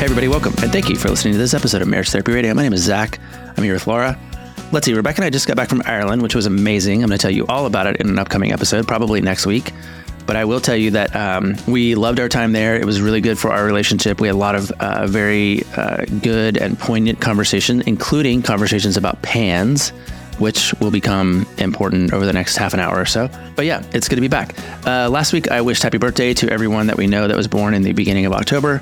Hey, everybody, welcome. And thank you for listening to this episode of Marriage Therapy Radio. My name is Zach. I'm here with Laura. Let's see, Rebecca and I just got back from Ireland, which was amazing. I'm going to tell you all about it in an upcoming episode, probably next week. But I will tell you that um, we loved our time there. It was really good for our relationship. We had a lot of uh, very uh, good and poignant conversation, including conversations about pans, which will become important over the next half an hour or so. But yeah, it's good to be back. Uh, last week, I wished happy birthday to everyone that we know that was born in the beginning of October.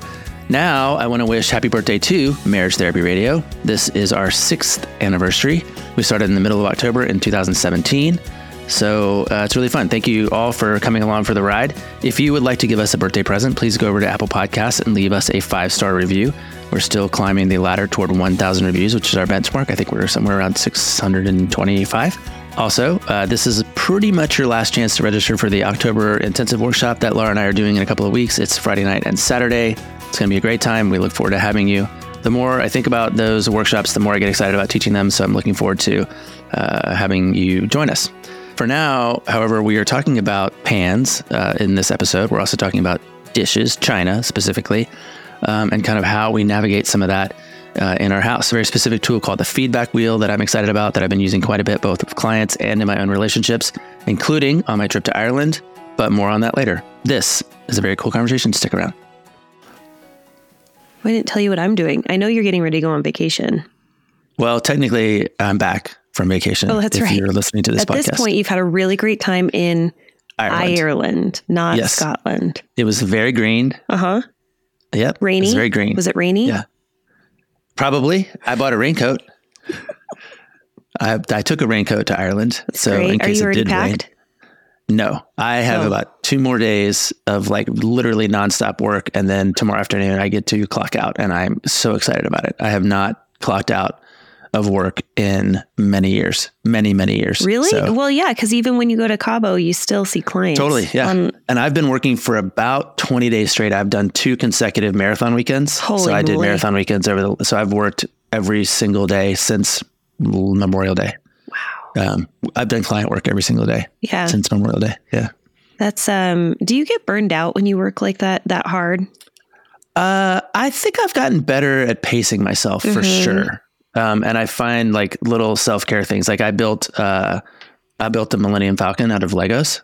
Now, I want to wish happy birthday to Marriage Therapy Radio. This is our sixth anniversary. We started in the middle of October in 2017. So uh, it's really fun. Thank you all for coming along for the ride. If you would like to give us a birthday present, please go over to Apple Podcasts and leave us a five star review. We're still climbing the ladder toward 1,000 reviews, which is our benchmark. I think we're somewhere around 625. Also, uh, this is pretty much your last chance to register for the October intensive workshop that Laura and I are doing in a couple of weeks. It's Friday night and Saturday. It's going to be a great time. We look forward to having you. The more I think about those workshops, the more I get excited about teaching them. So I'm looking forward to uh, having you join us. For now, however, we are talking about pans uh, in this episode. We're also talking about dishes, china specifically, um, and kind of how we navigate some of that uh, in our house. A very specific tool called the feedback wheel that I'm excited about that I've been using quite a bit, both with clients and in my own relationships, including on my trip to Ireland, but more on that later. This is a very cool conversation. To stick around. I didn't tell you what I'm doing. I know you're getting ready to go on vacation. Well, technically, I'm back from vacation. Oh, that's if right. You're listening to this podcast. At podcast. this point, you've had a really great time in Ireland. Ireland, not Yes. Scotland. It was very green. Uh huh. Yep. It Rainy. was very green. Was it rainy? Yeah. Probably. I bought a raincoat. I, I took a raincoat to Ireland. so Great. in Are case you it did rain. No, I have Oh. about two more days of like literally nonstop work. And then tomorrow afternoon, I get to clock out. And I'm so excited about it. I have not clocked out of work in many years, many, many years. Really? So- Well, yeah, because even when you go to Cabo, you still see clients. Totally, yeah. on- and I've been working for about 20 days straight. I've done two consecutive marathon weekends. so I did moly. marathon weekends over the, so I've worked every single day since Memorial Day. Um, I've done client work every single day yeah, since Memorial Day. Yeah. that's um. Do you get burned out when you work like that that hard? Uh, I think I've gotten better at pacing myself for Mhm. sure. Um, and I find like little self care things. Like I built, uh, I built the Millennium Falcon out of Legos.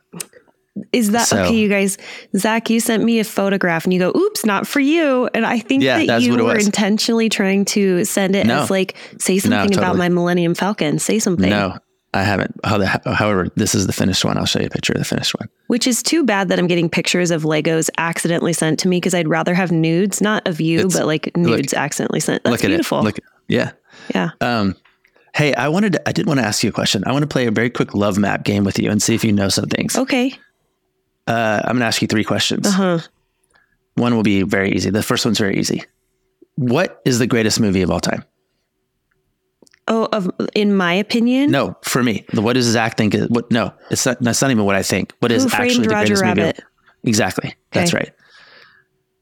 Is that So- okay, you guys? Zach, you sent me a photograph and you go, oops, not for you. And I think Yeah, that you were intentionally trying to send it No. as like, say something about totally. my Millennium Falcon. Say something. No, I haven't. However, this is the finished one. I'll show you a picture of the finished one. Which is too bad that I'm getting pictures of Legos accidentally sent to me because I'd rather have nudes, not of you, It's- but like nudes accidentally sent. That's look at beautiful. it. Look, yeah. yeah. Um, hey, I wanted to, I did want to ask you a question. I want to play a very quick love map game with you and see if you know some things. Okay. Uh, I'm going to ask you three questions. Uh huh. One will be very easy. The first one's very easy. What is the greatest movie of all time? Oh, of, in my opinion, No, for me. What does Zach think? Is, what? No, it's not. That's not even what I think. What is Who Framed actually the Roger greatest movie? Rabbit? Of, exactly. That's right.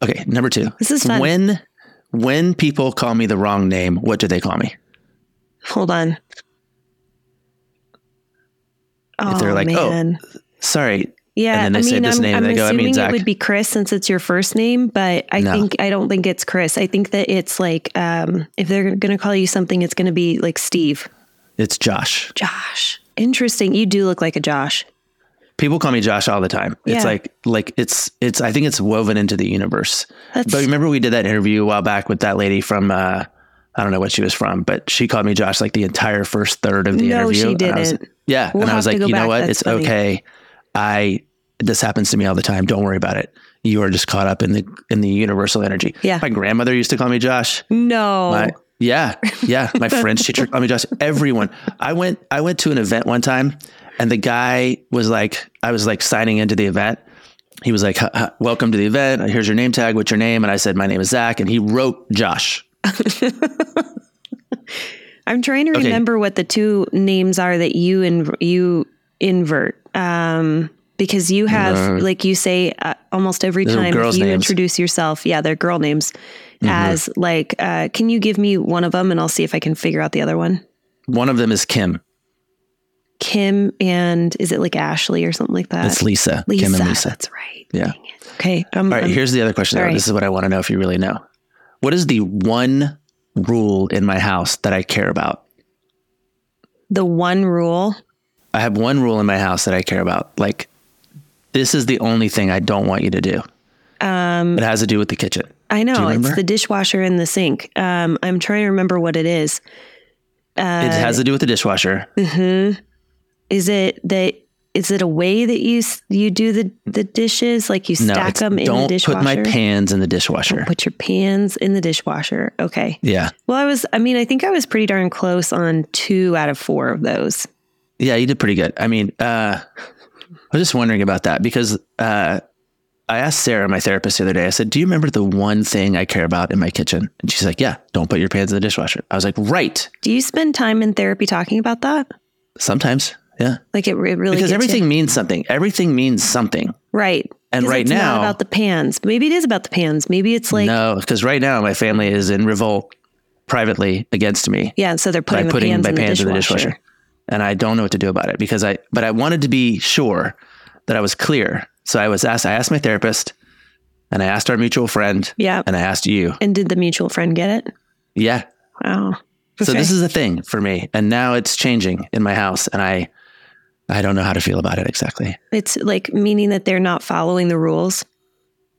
Okay, number two. This is fun. When when people call me the wrong name, what do they call me? Hold on. Oh, If they're like, oh. oh sorry, Yeah, And then they I say mean, this I'm, name, I'm and they go, I mean, assuming Zach. it would be Chris since it's your first name, but I No. think I don't think it's Chris. I think that it's like um, if they're going to call you something, it's going to be like Steve, it's Josh. Josh. Interesting. You do look like a Josh. People call me Josh all the time. It's like like it's it's I think it's woven into the universe. That's But remember we did that interview a while back with that lady from uh I don't know what she was from, but she called me Josh like the entire first third of the No, interview. she And I was- didn't. yeah. We'll and I was like, you know back. what? That's it's funny. okay. I this happens to me all the time. Don't worry about it. You are just caught up in the in the universal energy. Yeah. My grandmother used to call me Josh. no. My, yeah, yeah. My French teacher called me Josh. Everyone. I went. I went to an event one time, and the guy was like, I was like signing into the event. He was like, "H- h- "Welcome to the event. Here's your name tag. What's your name?" And I said, "My name is Zach." And he wrote Josh. I'm trying to Okay. remember what the two names are that you and you invert. Um, because you have, Uh, like you say, uh, almost every time you names. introduce yourself, yeah, they're girl names. Mm-hmm. As like, uh, can you give me one of them and I'll see if I can figure out the other one. One of them is Kim. Kim and is it like Ashley or something like that? It's Lisa. Lisa. Kim and Lisa. That's right. Yeah. Okay. Um, All right. um, Here's the other question. right. This is what I want to know if you really know. what is the one rule in my house that I care about? The one rule. I have one rule in my house that I care about. Like, this is the only thing I don't want you to do. Um, it has to do with the kitchen. I know it's the dishwasher and the sink. Um, I'm trying to remember what it is. it has to do with the dishwasher. Hmm. Is it that? Is it a way that you you do the the dishes? Like you stack it's, them in the don't put my pans in the dishwasher. Put your pans in the dishwasher. Okay. Yeah. Well, I was. I mean, I think I was pretty darn close on two out of four of those. Yeah, you did pretty good. I mean, uh, I was just wondering about that because uh, I asked Sarah, my therapist, the other day. I said, "Do you remember the one thing I care about in my kitchen?" And she's like, "Yeah, don't put your pans in the dishwasher." I was like, "Right." Do you spend time in therapy talking about that? Sometimes, yeah, Like it re- really because gets you- everything means something. Everything means something. right? And right it's now- not about the pans. Maybe it is about the pans. Maybe it's like no, because right now my family is in revolt privately against me yeah. So they're putting by the putting pans, my in, the pans in the dishwasher. And I don't know what to do about it because I. But I wanted to be sure that I was clear, so I was asked. I asked my therapist, and I asked our mutual friend, Yeah. and I asked you. And did the mutual friend get it? Yeah. Wow. So this is a thing for me, and now it's changing in my house, and I, I don't know how to feel about it exactly. It's like meaning that they're not following the rules.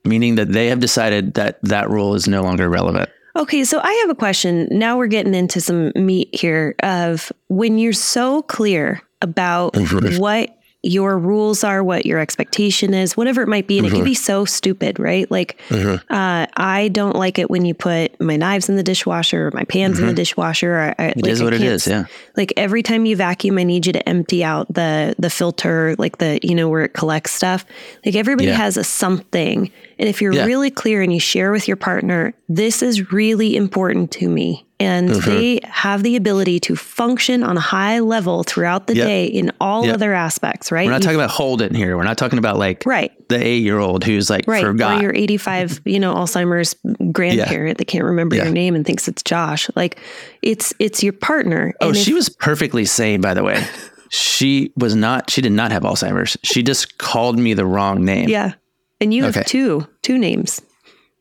Meaning that they have decided that that rule is no longer relevant. Okay, so I have a question. Now we're getting into some meat here of when you're so clear about what your rules are, what your expectation is, whatever it might be, and it Mm-hmm. can be so stupid, right? Like, uh, I don't like it when you put my knives in the dishwasher or my pans in the dishwasher. I, I, Mm-hmm. It is what it is. Yeah. like every time you vacuum, I need you to empty out the the filter, like the you know where it collects stuff. Like everybody Yeah. has a something, and if you're Yeah. really clear and you share with your partner, this is really important to me, and Mm-hmm. they have the ability to function on a high level throughout the Yep. day in all Yep. other aspects, right? We're not You- talking about Holden here. We're not talking about like right. the eight year old who's like Right, forgot. or your 85, you know, Alzheimer's grandparent that can't remember Yeah. your name and thinks it's Josh. Like, it's it's your partner. oh, and if- she was perfectly sane, by the way. she was not. She did not have Alzheimer's. She just called me the wrong name. Yeah. And you Okay. have two, two names.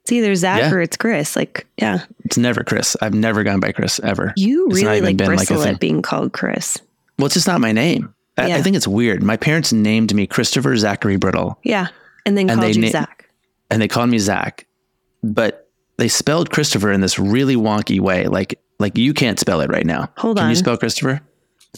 It's either Zach Yeah. or it's Chris. Like, yeah. It's never Chris. I've never gone by Chris ever. You It's really like been like bristle thing. at being called Chris. Well, it's just not my name. I, Yeah. I think it's weird. My parents named me Christopher Zachary Brittle, Yeah. And then And called they you na- Zach. and they called me Zach, but they spelled Christopher in this really wonky way. Like, like you can't spell it right now. Hold Can on. you spell Christopher?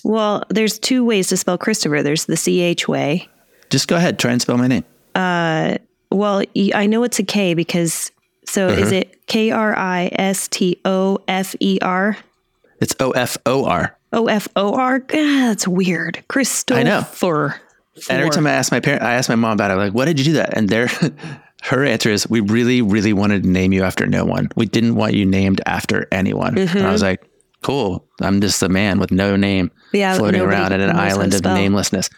Well, there's two ways to spell Christopher. There's the CH way. Just go ahead. Try and spell my name. Uh, Well, I know it's a K because, so is Uh-huh. it K R I S T O F E R? It's O F O R. O F O R? That's weird. Christopher. I know. And every time I ask my parent, I ask my mom about it. Like, why did you do that? And their, her answer is, we really, really wanted to name you after no one. We didn't want you named after anyone. And I was like, cool. I'm just a man with no name, Mm-hmm. Yeah, floating around in an knows how to island of namelessness.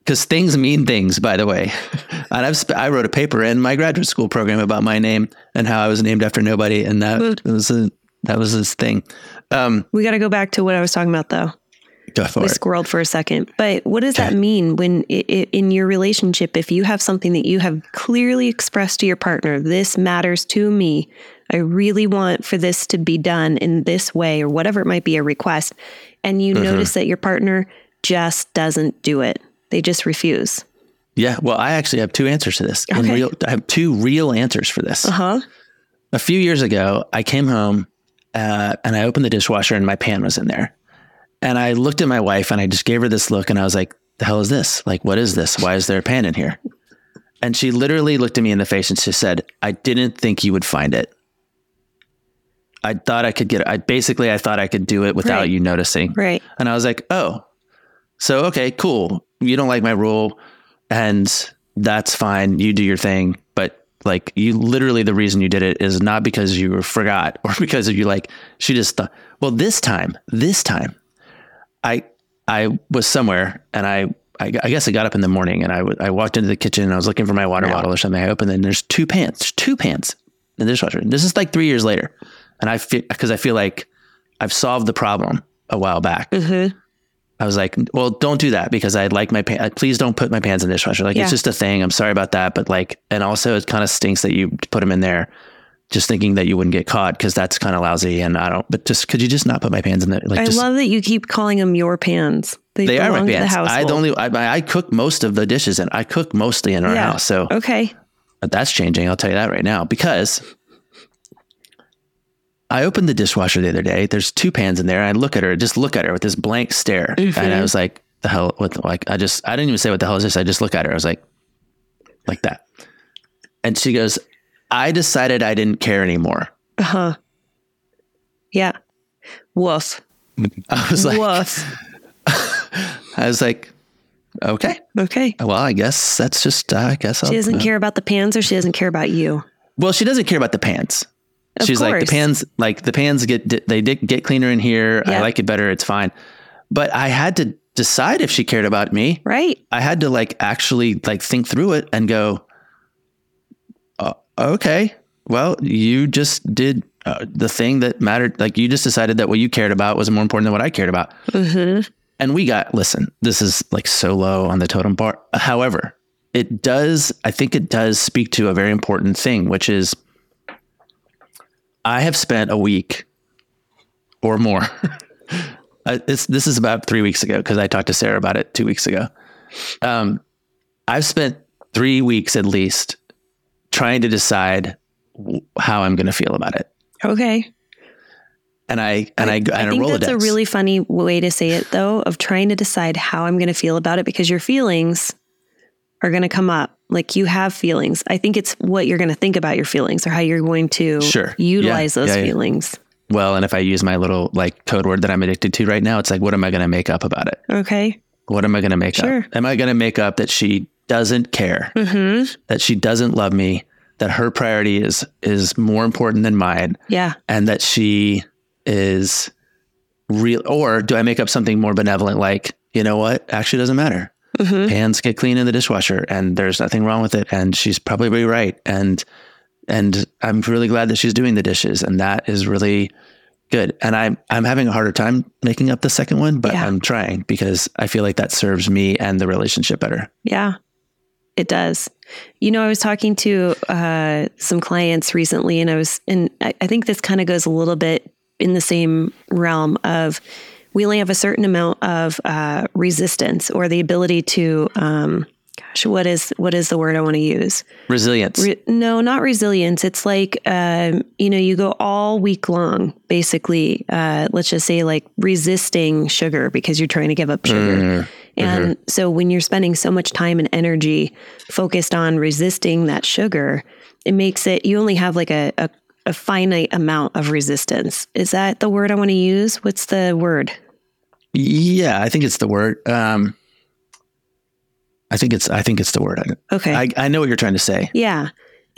Because things mean things, by the way. and I've sp- I wrote a paper in my graduate school program about my name and how I was named after nobody, and that was a that was his thing. Um, we got to go back to what I was talking about, though. go for we it. squirreled for a second. But what does that mean when i i in your relationship, if you have something that you have clearly expressed to your partner, this matters to me. I really want for this to be done in this way, or whatever it might be, a request, and you notice that your partner just doesn't do it. They just refuse. Yeah, well, I actually have two answers to this. Okay. real, I have two real answers for this. Uh huh. A few years ago, I came home uh, and I opened the dishwasher and my pan was in there. And I looked at my wife and I just gave her this look and I was like, the hell is this? Like, what is this? Why is there a pan in here? And she literally looked at me in the face and she said, I didn't think you would find it. I thought I could get it. I basically, I thought I could do it without Right. you noticing. Right. And I was like, oh, so okay, cool. You don't like my rule, and that's fine. You do your thing. But like, you literally, the reason you did it is not because you forgot or because of you like, she just thought, well, this time, this time, I, I was somewhere and I, I, I guess I got up in the morning and I, w- I walked into the kitchen and I was looking for my water Yeah. bottle or something. I opened it and there's two pants, two pants in the dishwasher. This is like three years later. And I feel, because I feel like I've solved the problem a while back. Mm-hmm. I was like, well, don't do that because I like my pants. Please don't put my pants in the dishwasher. Like, Yeah. it's just a thing. I'm sorry about that. But like, and also it kind of stinks that you put them in there. just thinking that you wouldn't get caught because that's kind of lousy. And I don't. But just could you just not put my pants in there? Like I just, love that you keep calling them your pans. They, they are my belong to the pans. I only I, I cook most of the dishes and I cook mostly in our Yeah. house. So Okay. But that's changing. I'll tell you that right now because I opened the dishwasher the other day. There's two pans in there. I look at her, just look at her with this blank stare, and I was like, "The hell?" What? Like, I just, I didn't even say what the hell is this. I just look at her. I was like, like that, and she goes, "I decided I didn't care anymore." Uh huh. Yeah. Woof. I was like, Woof. I was like, okay, Okay. well, I guess that's just, uh, I guess I'll, She doesn't care about the pans or she doesn't care about you. Well, she doesn't care about the pans. Of She's like the pans, like the pans get they get cleaner in here. I like it better. It's fine. But I had to decide if she cared about me. Right. I had to like actually like think through it and go, uh, okay, well, you just did uh, the thing that mattered. Like you just decided that what you cared about was more important than what I cared about. Mm-hmm. And we got, listen, this is like so low on the totem bar. However, it does, I think it does speak to a very important thing, which is I have spent a week or more. Uh, it's, this is about three weeks ago because I talked to Sarah about it two weeks ago. Um, I've spent three weeks at least trying to decide w- how I'm going to feel about it. Okay. And I, and I, and I I, think that's a really funny way to say it, though, of trying to decide how I'm going to feel about it because your feelings are going to come up. Like you have feelings. I think it's what you're going to think about your feelings or how you're going to Sure. utilize Yeah. those Yeah, yeah. feelings. Well, and if I use my little like code word that I'm addicted to right now, it's like, what am I going to make up about it? Okay. What am I going to make Sure. up? Am I going to make up that she doesn't care, Mm-hmm. that she doesn't love me, that her priority is is more important than mine, Yeah. and that she is real? Or do I make up something more benevolent, like you know what? Actually, doesn't matter. Mm-hmm. Pans get clean in the dishwasher, and there's nothing wrong with it, and she's probably right, and and I'm really glad that she's doing the dishes, and that is really good. And I'm I'm having a harder time making up the second one, but Yeah. I'm trying because I feel like that serves me and the relationship better. Yeah, it does. You know, I was talking to uh, some clients recently, and I was, and I, I think this kind of goes a little bit in the same realm of we only have a certain amount of uh, resistance or the ability to, um, gosh, what is what is the word I want to use? Resilience. Re- no, not resilience. It's like, um, you know, you go all week long, basically, uh, let's just say like resisting sugar because you're trying to give up sugar. And so when you're spending so much time and energy focused on resisting that sugar, it makes it, you only have like a, a, a finite amount of resistance. Is that the word I want to use? What's the word? yeah, I think it's the word. Um, I think it's I think it's the word. Okay. I, I know what you're trying to say. yeah.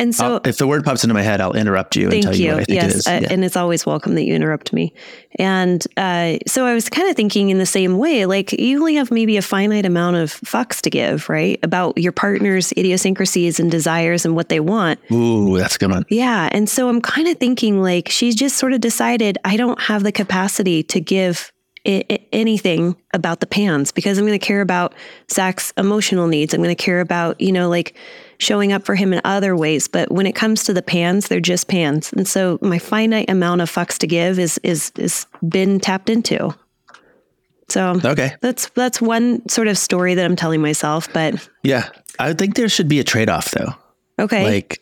And so, I'll- if the word pops into my head, I'll interrupt you and Thank tell you, you. what I think yes, it is. uh, Yeah. and it's always welcome that you interrupt me. And uh, so I was kind of thinking in the same way, like you only have maybe a finite amount of fucks to give, right? About your partner's idiosyncrasies and desires and what they want. Ooh, that's a good one. Yeah. And so I'm kind of thinking like she's just sort of decided I don't have the capacity to give I- I- anything about the pans because I'm going to care about Zach's emotional needs. I'm going to care about, you know, like showing up for him in other ways. But when it comes to the pans, they're just pans. And so my finite amount of fucks to give is, is, is been tapped into. So Okay. that's, that's one sort of story that I'm telling myself, but Yeah. I think there should be a trade off though. okay. Like,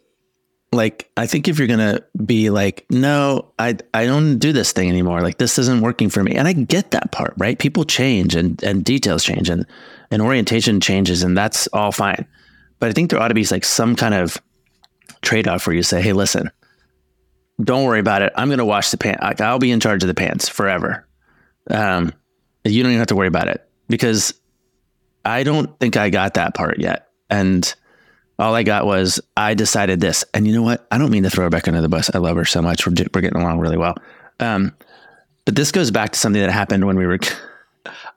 like I think if you're gonna be like, no, I I don't do this thing anymore. Like this isn't working for me, and I get that part, right? People change and and details change and and orientation changes, and that's all fine. But I think there ought to be like some kind of trade off where you say, hey, listen, don't worry about it. I'm gonna wash the pants. I'll be in charge of the pants forever. Um, you don't even have to worry about it because I don't think I got that part yet, and all I got was I decided this. And you know what? I don't mean to throw Rebecca under the bus. I love her so much. We're, we're getting along really well. Um, but this goes back to something that happened when we were.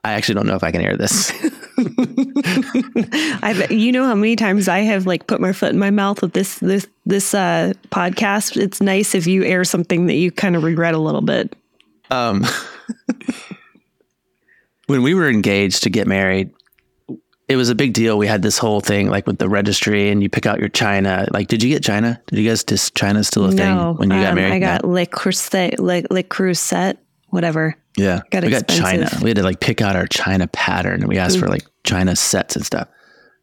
I actually don't know if I can air this. I've, you know how many times I have like put my foot in my mouth with this this this uh, podcast. It's nice if you air something that you kind of regret a little bit. Um, when we were engaged to get married, it was a big deal. We had this whole thing like with the registry, and you pick out your china. Like, did you get china? Did you guys just china still a no, thing when you got um, married? I got No. Le Creuset, Le, Le Creuset, whatever. Yeah. got we got china. We had to like pick out our china pattern, and we asked for mm. like china sets and stuff.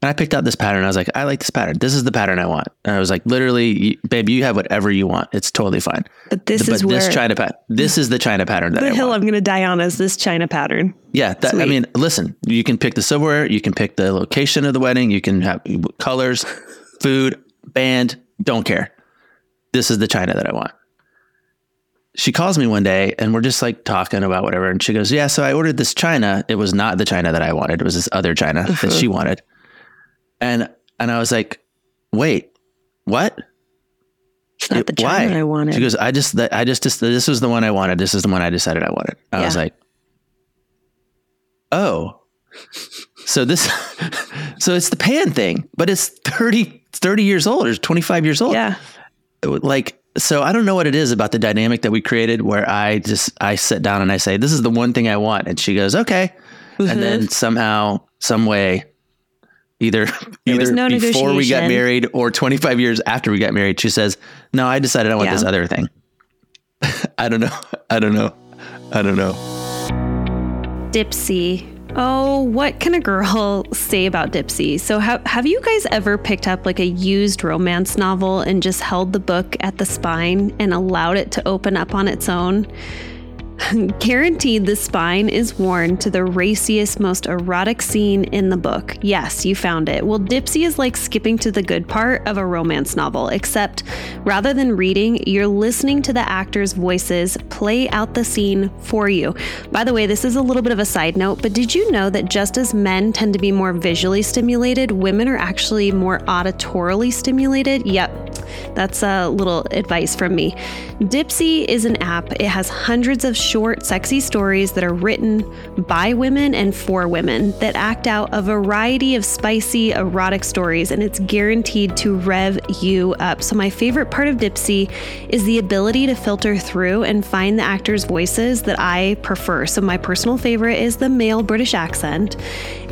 And I picked out this pattern. I was like, I like this pattern. This is the pattern I want. And I was like, literally, babe, you have whatever you want. It's totally fine. But this is where this china pattern. this is the china pattern that the I hill want. I'm going to die on is this China pattern. Yeah, that, I mean, listen, you can pick the silverware, you can pick the location of the wedding, you can have colors, food, band, don't care. This is the china that I want. She calls me one day and we're just like talking about whatever. And she goes, Yeah, so I ordered this china. It was not the china that I wanted, it was this other china that uh-huh. she wanted. And and I was like, Wait, what? It's not the Why? China I wanted. She goes, I just, I just, just, this was the one I wanted. This is the one I decided I wanted. I was like, oh, so this, so it's the pan thing, but it's 30, 30 years old or 25 years old. yeah. Like, so I don't know what it is about the dynamic that we created where I just, I sit down and I say, this is the one thing I want. And she goes, okay. Mm-hmm. And then somehow, some way, either There was either no before we got married or 25 years after we got married, she says, "No, I decided I want Yeah. this other thing." I don't know. I don't know. I don't know. Dipsea. Oh, what can a girl say about Dipsea? So, have, have you guys ever picked up like a used romance novel and just held the book at the spine and allowed it to open up on its own? Guaranteed the spine is worn to the raciest, most erotic scene in the book. Yes, you found it. Well, Dipsea is like skipping to the good part of a romance novel, except rather than reading, you're listening to the actors' voices play out the scene for you. By the way, this is a little bit of a side note, but did you know that just as men tend to be more visually stimulated, women are actually more auditorily stimulated? Yep. That's a little advice from me. Dipsea is an app. It has hundreds of short, sexy stories that are written by women and for women that act out a variety of spicy, erotic stories, and it's guaranteed to rev you up. So, my favorite part of Dipsea is the ability to filter through and find the actors' voices that I prefer. So, my personal favorite is the male British accent.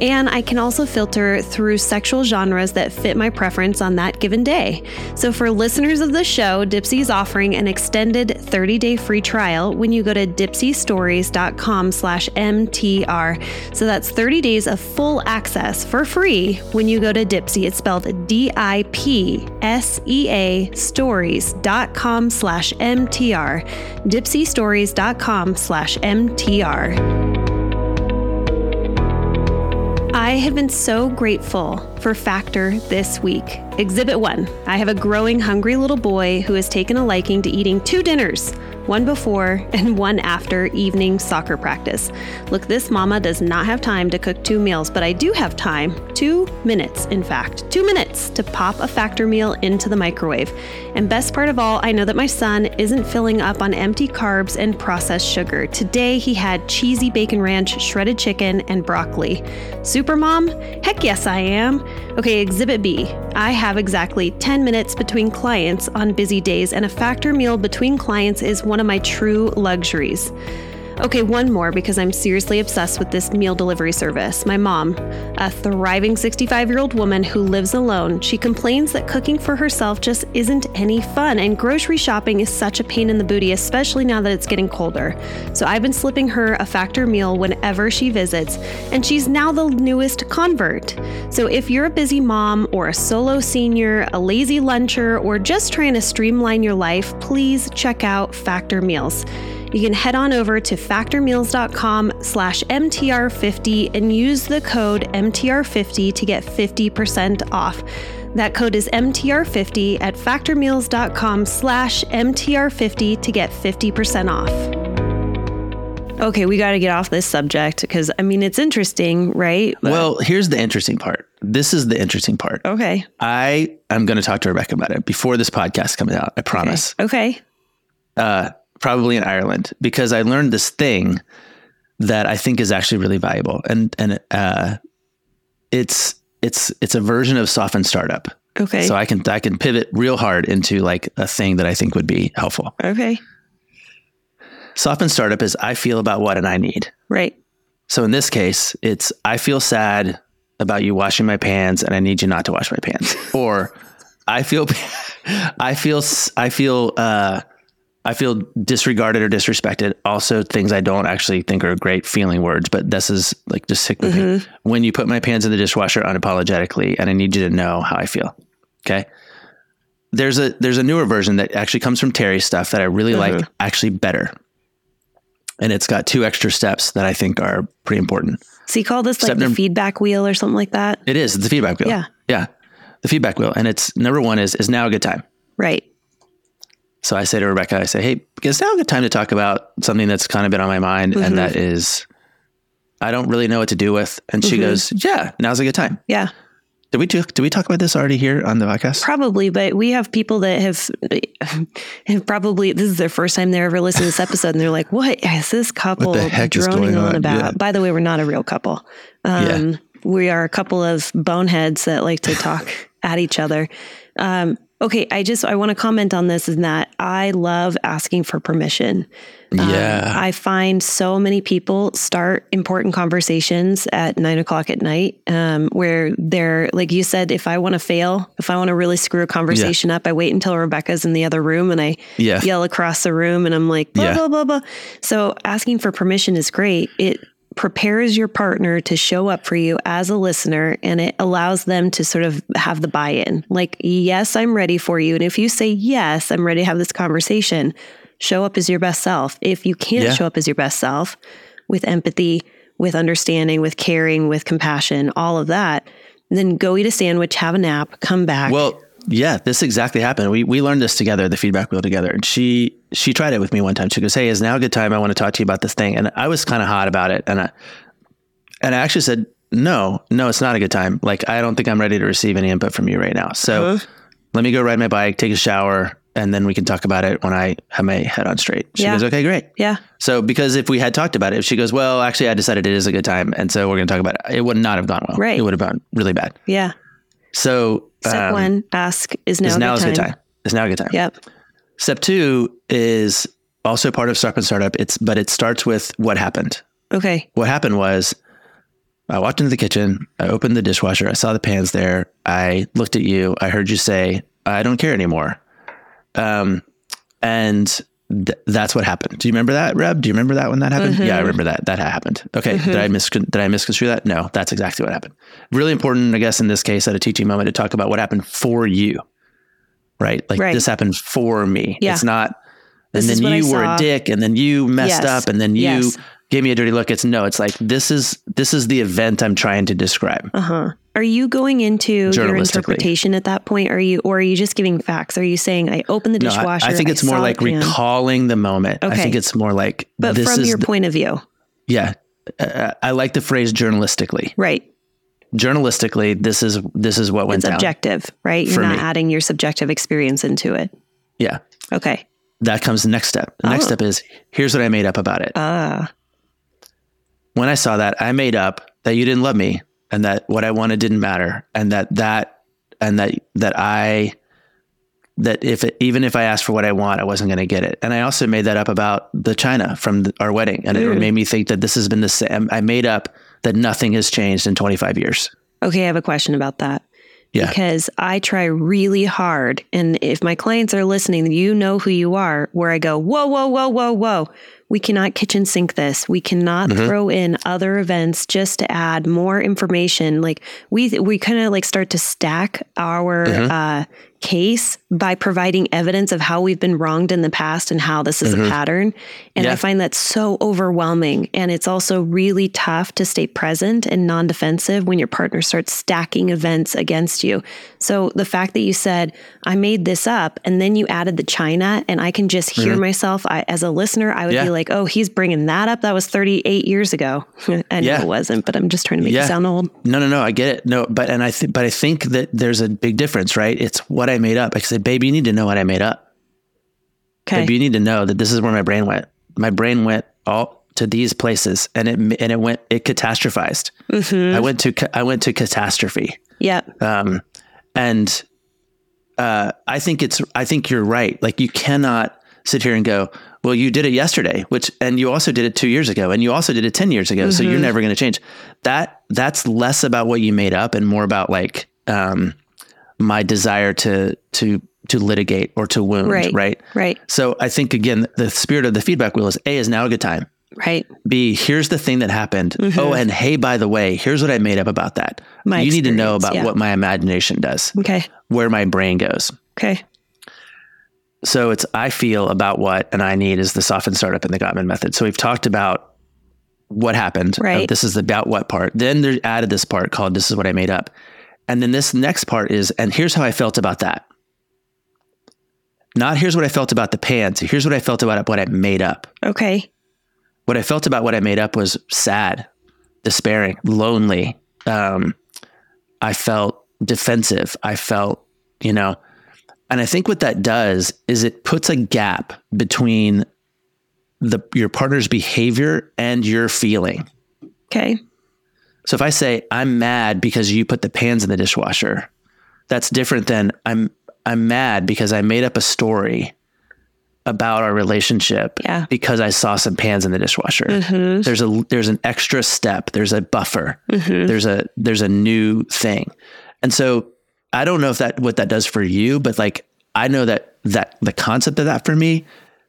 And I can also filter through sexual genres that fit my preference on that given day. So for listeners of the show, Dipsea is offering an extended 30-day free trial when you go to dipseastories.com slash MTR. So that's 30 days of full access for free when you go to Dipsea. It's spelled D-I-P-S-E-A stories.com slash MTR. Dipseastories.com slash MTR. I have been so grateful for Factor this week. Exhibit one I have a growing, hungry little boy who has taken a liking to eating two dinners one before and one after evening soccer practice. Look, this mama does not have time to cook two meals, but I do have time, two minutes, in fact, two minutes to pop a Factor meal into the microwave. And best part of all, I know that my son isn't filling up on empty carbs and processed sugar. Today he had cheesy bacon ranch, shredded chicken, and broccoli. Super mom? Heck yes, I am. Okay, exhibit B. I have exactly 10 minutes between clients on busy days, and a factor meal between clients is one of my true luxuries. Okay, one more because I'm seriously obsessed with this meal delivery service. My mom, a thriving 65 year old woman who lives alone, she complains that cooking for herself just isn't any fun, and grocery shopping is such a pain in the booty, especially now that it's getting colder. So I've been slipping her a factor meal whenever she visits, and she's now the newest convert. So if you're a busy mom or a solo senior, a lazy luncher, or just trying to streamline your life, please check out Factor Meals. You can head on over to factormeals.com slash MTR50 and use the code MTR50 to get 50% off. That code is MTR50 at factormeals.com slash MTR50 to get 50% off. Okay, we got to get off this subject because, I mean, it's interesting, right? But- Well, here's the interesting part. This is the interesting part. okay. I am going to talk to Rebecca about it before this podcast comes out. I promise. Okay. Uh, probably in Ireland because I learned this thing that I think is actually really valuable, and and uh, it's it's it's a version of soften startup. Okay. So I can I can pivot real hard into like a thing that I think would be helpful. okay. Soften startup is I feel about what and I need. Right. So in this case, it's I feel sad about you washing my pants and I need you not to wash my pants. or I feel, I feel, I feel, uh, I feel disregarded or disrespected. Also, things I don't actually think are great feeling words, but this is like just stick with me. Mm-hmm. When you put my pans in the dishwasher unapologetically, and I need you to know how I feel. Okay. There's a there's a newer version that actually comes from Terry stuff that I really like, mm-hmm. actually better. And it's got two extra steps that I think are pretty important. So you call this like Step the feedback wheel or something like that? It is. It's the feedback wheel. Yeah. Yeah. The feedback wheel. And it's number one is is now a good time. Right. So I say to Rebecca, I say, Hey, is now a good time to talk about something that's kind of been on my mind Mm-hmm. and that is I don't really know what to do with. And Mm-hmm. she goes, Yeah, now's a good time. Yeah. Did we talk did we talk about this already here on the podcast? Probably, but we have people that have, have probably this is their first time they're ever listening to this episode, and they're like, "What is this couple the heck is droning going on, on?" about?" Yeah. By the way, we're not a real couple. Um, We are a couple of boneheads that like to talk at each other. Um, okay, I just I want to comment on this in that I love asking for permission. Um, yeah. I find so many people start important conversations at nine o'clock at night, um, where they're like you said, if I want to fail, if I want to really screw a conversation up, I wait until Rebecca's in the other room and I Yeah. yell across the room and I'm like, blah, Yeah. blah, blah, blah. So asking for permission is great. It prepares your partner to show up for you as a listener and it allows them to sort of have the buy in. Like, yes, I'm ready for you. And if you say, yes, I'm ready to have this conversation, show up as your best self. If you can't Yeah. show up as your best self with empathy, with understanding, with caring, with compassion, all of that, then go eat a sandwich, have a nap, come back. Well, yeah, this exactly happened. We we learned this together, the feedback wheel together. And she she tried it with me one time. She goes, "Hey, is now a good time? I want to talk to you about this thing." And I was kind of hot about it, and I and I actually said, "No, no, it's not a good time. Like I don't think I'm ready to receive any input from you right now. So Uh-huh. let me go ride my bike, take a shower, and then we can talk about it when I have my head on straight." She Yeah. goes, "Okay, great." yeah. So because if we had talked about it, if she goes, "Well, actually, I decided it is a good time, and so we're going to talk about it," it would not have gone well. Right. It would have gone really bad. Yeah. So Step um, one, ask is now, is a now good is a time. good time. Is now a good time. Yep. Step two is also part of Soften Startup. It's but it starts with what happened. Okay. What happened was I walked into the kitchen, I opened the dishwasher, I saw the pans there, I looked at you, I heard you say, I don't care anymore. Um and th- that's what happened. Do you remember that, Reb? Do you remember that when that happened? Yeah, I remember that. That happened. Okay. Did I mis did I misconstrue that? No, that's exactly what happened. Really important, I guess, in this case, at a teaching moment, to talk about what happened for you. Right? Like Right. this happened for me. Yeah. It's not and is then you were a dick and then you messed Yes. up and then you Yes. gave me a dirty look. It's no, it's like this is this is the event I'm trying to describe. Uh huh. Are you going into your interpretation at that point? Are you, or are you just giving facts? Are you saying I opened the dishwasher? No, I? I think it's more like recalling the moment. Okay. I think it's more like but this from is your the- point of view, yeah. Uh, I like the phrase journalistically. right? Journalistically, this is this is what went It's down. objective, right? You're not me. adding your subjective experience into it. Yeah, Okay. that comes the next step. The next Oh. step is here's what I made up about it. Ah, when I saw that, I made up that you didn't love me and that what I wanted didn't matter and that that and that that I that if it, even if I asked for what I want, I wasn't going to get it. And I also made that up about the China from the, our wedding, and it Mm. made me think that this has been the same. I made up that nothing has changed in 25 years. okay. I have a question about that. Yeah. Because I try really hard. And if my clients are listening, you know who you are, where I go, whoa, whoa, whoa, whoa, whoa. We cannot kitchen sink this. We cannot Mm-hmm. throw in other events just to add more information. Like we we kind of like start to stack our Mm-hmm. uh, case by providing evidence of how we've been wronged in the past and how this is a pattern. And I Mm-hmm. Find that so overwhelming. And it's also really tough to stay present and non defensive when your partner starts stacking events against you. So the fact that you said, I made this up, and then you added the China, and I can just hear myself I, as a listener, I would Mm-hmm. Yeah. be like, oh, he's bringing that up. That was 38 years ago. I know Yeah. it wasn't, but I'm just trying to make Yeah. it sound old. No, no, no. I get it. No, but and I think, but I think that there's a big difference, right? It's what I made up. I said, baby, you need to know what I made up. Okay. Baby, you need to know that this is where my brain went. My brain went all to these places, and it and it went it catastrophized. Mm-hmm. I went to I went to catastrophe, yeah. um, and uh, I think it's I think you're right. Like you cannot sit here and go, well, you did it yesterday, which and you also did it two years ago, and you also did it ten years ago, so Mm-hmm. you're never going to change. That that's less about what you made up and more about like um, my desire to to to litigate or to wound, Right. right? Right. So I think again, the spirit of the feedback wheel is A is now a good time. Right. B, here's the thing that happened. Oh, and hey, by the way, here's what I made up about that. Mm-hmm. My you need to know about yeah. what my imagination does, Okay. where my brain goes. Okay. So it's I feel about what and I need is the soften startup and the Gottman method. So we've talked about what happened. Uh, Right. This is the about what part. Then they added this part called this is what I made up. And then this next part is and here's how I felt about that. Not here's what I felt about the pants. Here's what I felt about what I made up. Okay. What I felt about what I made up was sad, despairing, lonely. Um, I felt defensive. I felt, you know, and I think what that does is it puts a gap between the your partner's behavior and your feeling. Okay. So if I say I'm mad because you put the pans in the dishwasher, that's different than I'm I'm mad because I made up a story about our relationship Yeah. because I saw some pans in the dishwasher. Mm-hmm. There's a there's an extra step, there's a buffer. Mm-hmm. There's a there's a new thing. And so I don't know if that what that does for you, but like I know that that the concept of that for me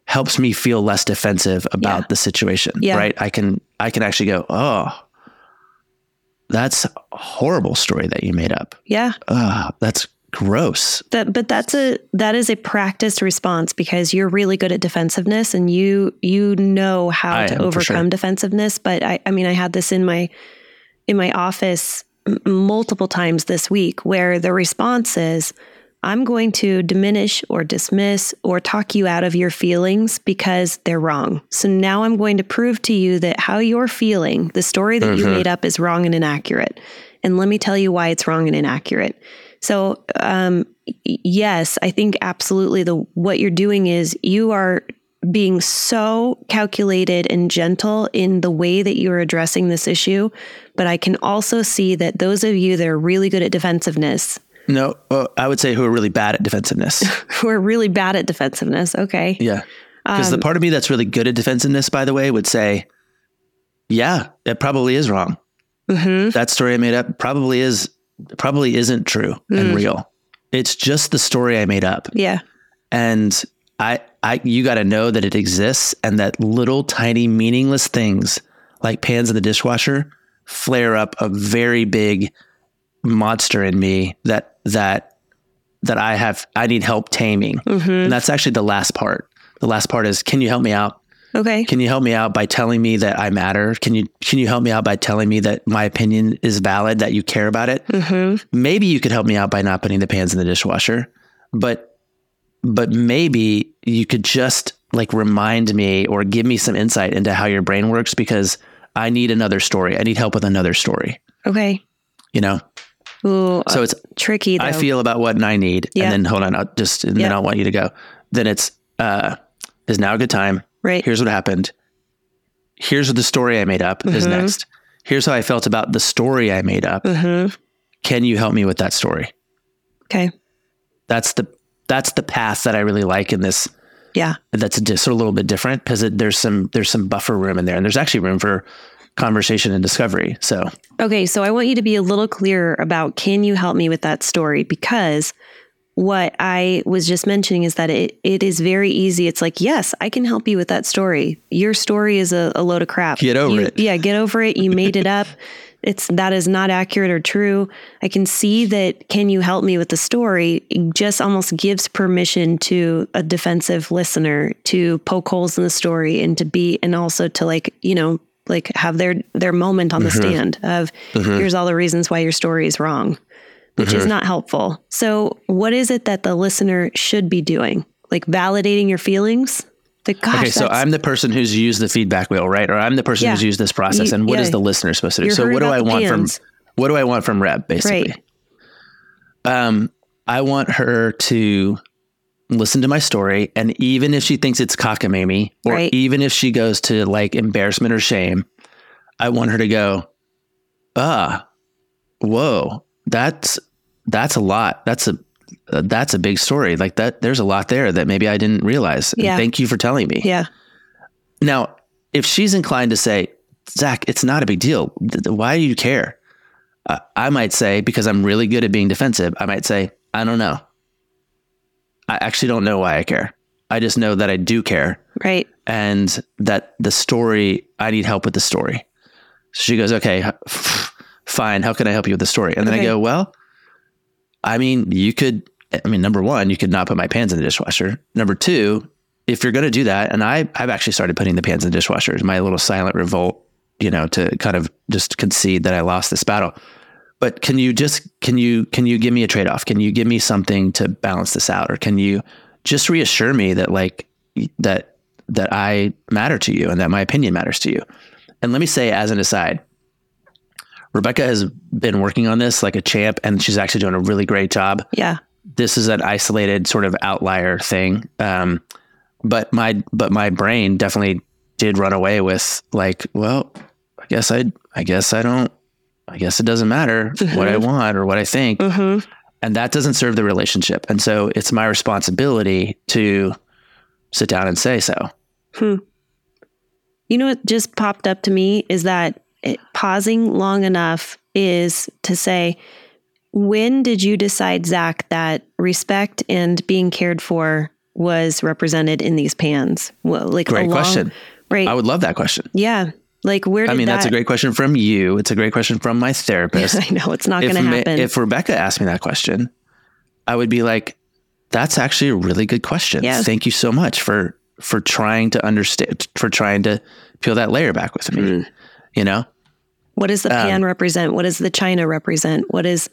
helps me feel less defensive about Yeah. the situation, Yeah. right? I can I can actually go, "Oh, that's a horrible story that you made up. Yeah. Ah, that's gross." That, but that's a that is a practiced response because you're really good at defensiveness and you you know how I to am, overcome sure. defensiveness. But I, I mean, I had this in my in my office m- multiple times this week where the response is, "I'm going to diminish or dismiss or talk you out of your feelings because they're wrong." So now I'm going to prove to you that how you're feeling, the story that you made up, is wrong and inaccurate. And let me tell you why it's wrong and inaccurate. So, um, yes, I think absolutely the what you're doing is you are being so calculated and gentle in the way that you're addressing this issue. But I can also see that those of you that are really good at defensiveness, No, uh, I would say who are really bad at defensiveness. who are really bad at defensiveness, okay, yeah. Because the Um, part of me that's really good at defensiveness, by the way, would say, yeah, it probably is wrong. hmm That story I made up probably is probably isn't true and Mm. real. It's just the story I made up. yeah, And I I you got to know that it exists and that little tiny meaningless things like pans in the dishwasher flare up a very big monster in me that that that I have I need help taming. hmm And that's actually the last part. The last part is can you help me out? okay, Can you help me out by telling me that I matter? Can you can you help me out by telling me that my opinion is valid, that you care about it? hmm Maybe you could help me out by not putting the pans in the dishwasher, but but maybe you could just like remind me or give me some insight into how your brain works because I need another story. I need help with another story. okay. You know, Ooh, so it's tricky. Though. I feel about what I need, Yeah. and then hold on, I'll just and then Yeah. I want you to go. Then it's uh, is now a good time. right. Here's what happened. Here's what the story I made up is Mhm. next. Here's how I felt about the story I made up. hmm Can you help me with that story? Okay. That's the that's the path that I really like in this. Yeah. That's a, just a little bit different because there's some there's some buffer room in there, and there's actually room for conversation and discovery. So Okay, so I want you to be a little clearer about can you help me with that story? Because what I was just mentioning is that it, it is very easy. It's like, yes, I can help you with that story. Your story is a, a load of crap. Get over You- it. Yeah, get over it. You made it up. It's that is not accurate or true. I can see that can you help me with the story It just almost gives permission to a defensive listener to poke holes in the story and to be and also to like, you know, like have their their moment on the mm-hmm. stand of mm-hmm. here's all the reasons why your story is wrong, which is mm-hmm. not helpful. So, what is it that the listener should be doing? Like validating your feelings? The gosh, okay, so that's- I'm the person who's used the feedback wheel, right? Or I'm the person Yeah. who's used this process. You- and what is yeah. the listener supposed to do? You're so what do I want from what do I want from Reb, basically? right. um, I want her to listen to my story, and even if she thinks it's cockamamie, or Right. even if she goes to like embarrassment or shame, I want her to go, ah, whoa, that's that's a lot. That's a that's a big story. Like that, there's a lot there that maybe I didn't realize. Yeah. thank you for telling me. Yeah. Now, if she's inclined to say, Zach, it's not a big deal. Why do you care? I, I might say, because I'm really good at being defensive, I might say, I don't know. I actually don't know why I care. I just know that I do care Right. and that the story, I need help with the story. So she goes, okay, fine. How can I help you with the story? And then I go, well, I mean, you could, I mean, number one, you could not put my pans in the dishwasher. Number two, if you're going to do that, and I, I've actually started putting the pans in the dishwasher, my little silent revolt, you know, to kind of just concede that I lost this battle. But can you just, can you, can you give me a trade off? Can you give me something to balance this out? Or can you just reassure me that like, that, that I matter to you and that my opinion matters to you? And let me say, as an aside, Rebecca has been working on this like a champ, and she's actually doing a really great job. Yeah. This is an isolated sort of outlier thing, um, but my but my brain definitely did run away with like, well, I guess I I guess I don't. I guess it doesn't matter what I want or what I think, Mm-hmm. and that doesn't serve the relationship. And so it's my responsibility to sit down and say so. You know what just popped up to me is that it, pausing long enough is to say, when did you decide, Zach, that respect and being cared for was represented in these pans? Well, like Great along- question. right? I would love that question. yeah, like where did I mean, that? that's a great question from you. It's a great question from my therapist. I know it's not if, going to happen. if Rebecca asked me that question, I would be like, "That's actually a really good question. Yeah. Thank you so much for for trying to understand, for trying to peel that layer back with me." Mm. You know, What does the Um, pan represent? What does the china represent? What is,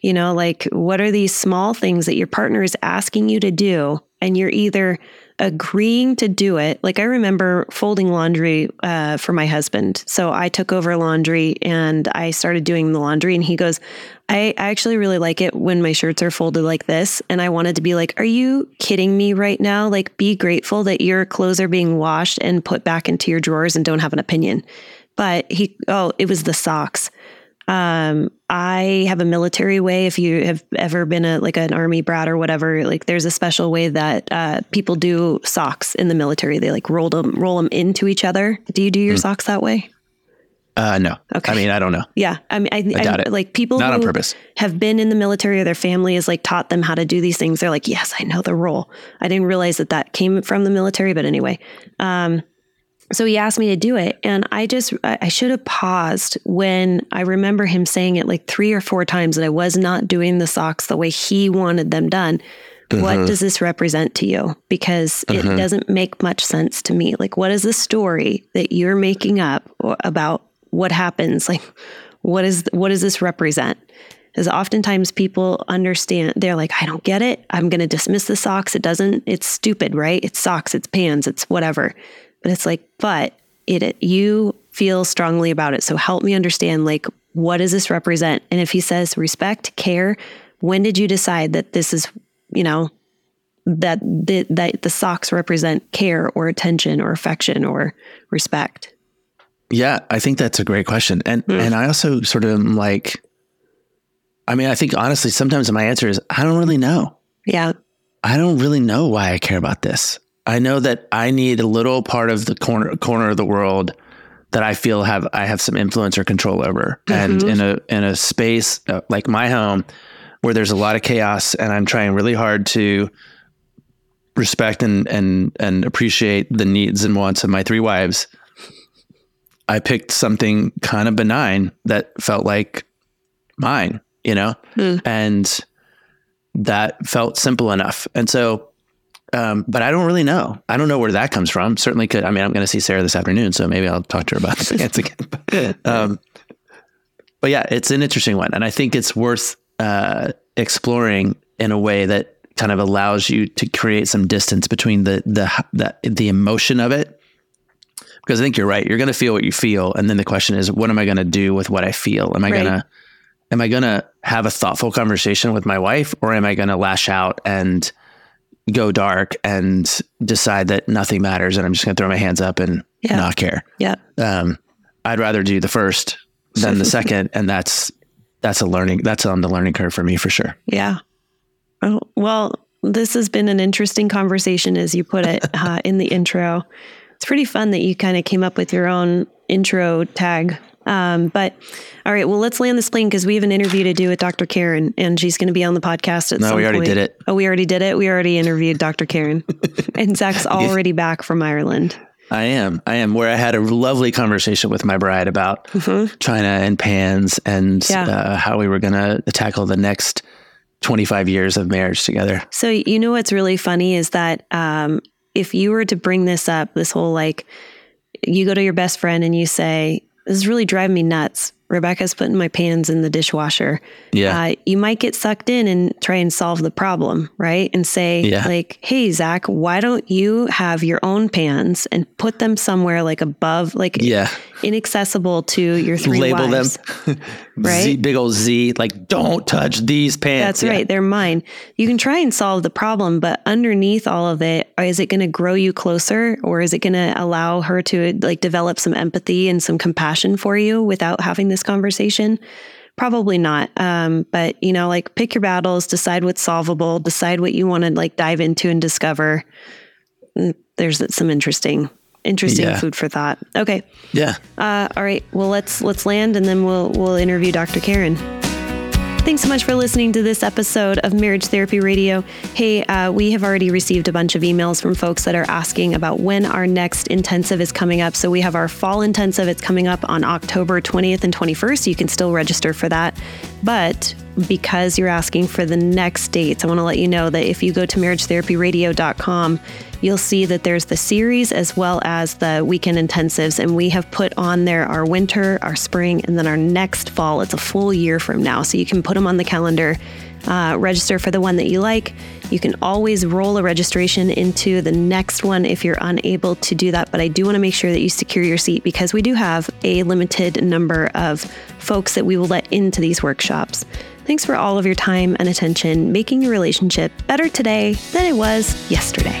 you know, like what are these small things that your partner is asking you to do? And you're either agreeing to do it. Like I remember folding laundry uh, for my husband. So I took over laundry and I started doing the laundry. And he goes, I, I actually really like it when my shirts are folded like this. And I wanted to be like, Are you kidding me right now? Like, be grateful that your clothes are being washed and put back into your drawers and don't have an opinion but he oh it was the socks um i have a military way if you have ever been a like an army brat or whatever like there's a special way that uh people do socks in the military they like roll them roll them into each other do you do your socks that way uh, no. Okay. I mean, I don't know. yeah i mean i, I doubt it. like people Not on purpose. have been in the military or their family has like taught them how to do these things they're like yes i know the role i didn't realize that that came from the military but anyway um so he asked me to do it and i just i should have paused when i remember him saying it like three or four times that i was not doing the socks the way he wanted them done. What mm-hmm. does this represent to you? Because it mm-hmm. doesn't make much sense to me. Like what is the story that you're making up about what happens? Like what is what does this represent? Because oftentimes people understand they're like i don't get it. I'm going to dismiss the socks. It doesn't it's stupid right? It's socks it's pans it's whatever but it's like but it, it you feel strongly about it so help me understand like what does this represent and if he says respect care when did you decide that this is you know that the, that the socks represent care or attention or affection or respect Yeah, I think that's a great question. And mm. and I also sort of like I mean, I think honestly sometimes my answer is I don't really know. yeah I don't really know why I care about this. I know that I need a little part of the corner corner of the world that I feel have I have some influence or control over. And in a in a space uh, like my home where there's a lot of chaos and I'm trying really hard to respect and and and appreciate the needs and wants of my three wives. I picked something kind of benign that felt like mine, you know? And that felt simple enough. And so, um, but I don't really know. I don't know where that comes from. Certainly could. I mean, I'm going to see Sarah this afternoon, so maybe I'll talk to her about the pants again. um, but yeah, it's an interesting one, and I think it's worth uh, exploring in a way that kind of allows you to create some distance between the the the, the emotion of it. Because I think you're right. You're going to feel what you feel, and then the question is, what am I going to do with what I feel? Am I Right. going to am I going to have a thoughtful conversation with my wife or am I going to lash out and go dark and decide that nothing matters and I'm just going to throw my hands up and Yeah. not care? yeah Um, I'd rather do the first than the second. And that's, that's a learning, that's on the learning curve for me for sure. Yeah. Oh, well, this has been an interesting conversation, as you put it uh, in the intro. It's pretty fun that you kind of came up with your own intro tag Um, but all right, well, let's land this plane because we have an interview to do with Dr. Karen, and she's going to be on the podcast at No, some we already point. did it. Oh, we already did it. We already interviewed Dr. Karen, and Zach's already back from Ireland. I am. I am. Where I had a lovely conversation with my bride about China and pans and Mm-hmm. Yeah. uh, how we were going to tackle the next 25 years of marriage together. So you know what's really funny is that um, if you were to bring this up, this whole like, you go to your best friend and you say, "This is really driving me nuts." Rebecca's putting my pans in the dishwasher. Yeah. Uh, you might get sucked in and try and solve the problem, right? And say, Yeah. like, "Hey, Zach, why don't you have your own pans and put them somewhere like above, like Yeah. Inaccessible to your three Label wives?" them. Right? Z, big old Z, like, don't touch these pants. That's Yeah. right. They're mine. You can try and solve the problem, but underneath all of it, is it going to grow you closer or is it going to allow her to like develop some empathy and some compassion for you without having this conversation? Probably not. Um, but you know, like pick your battles, decide what's solvable, decide what you want to like dive into and discover. Mm, There's some interesting, interesting Yeah. food for thought. Okay. Yeah. Uh, all right. Well, let's let's land, and then we'll we'll interview Dr. Karen. Thanks so much for listening to this episode of Marriage Therapy Radio. Hey, uh, we have already received a bunch of emails from folks that are asking about when our next intensive is coming up. So we have our fall intensive. It's coming up on October 20th and 21st. You can still register for that. But because you're asking for the next dates, I want to let you know that if you go to marriagetherapyradio.com, you'll see that there's the series as well as the weekend intensives. And we have put on there our winter, our spring, and then our next fall. It's a full year from now. So you can put them on the calendar, uh, register for the one that you like. You can always roll a registration into the next one if you're unable to do that. But I do want to make sure that you secure your seat because we do have a limited number of folks that we will let into these workshops. Thanks for all of your time and attention, making your relationship better today than it was yesterday.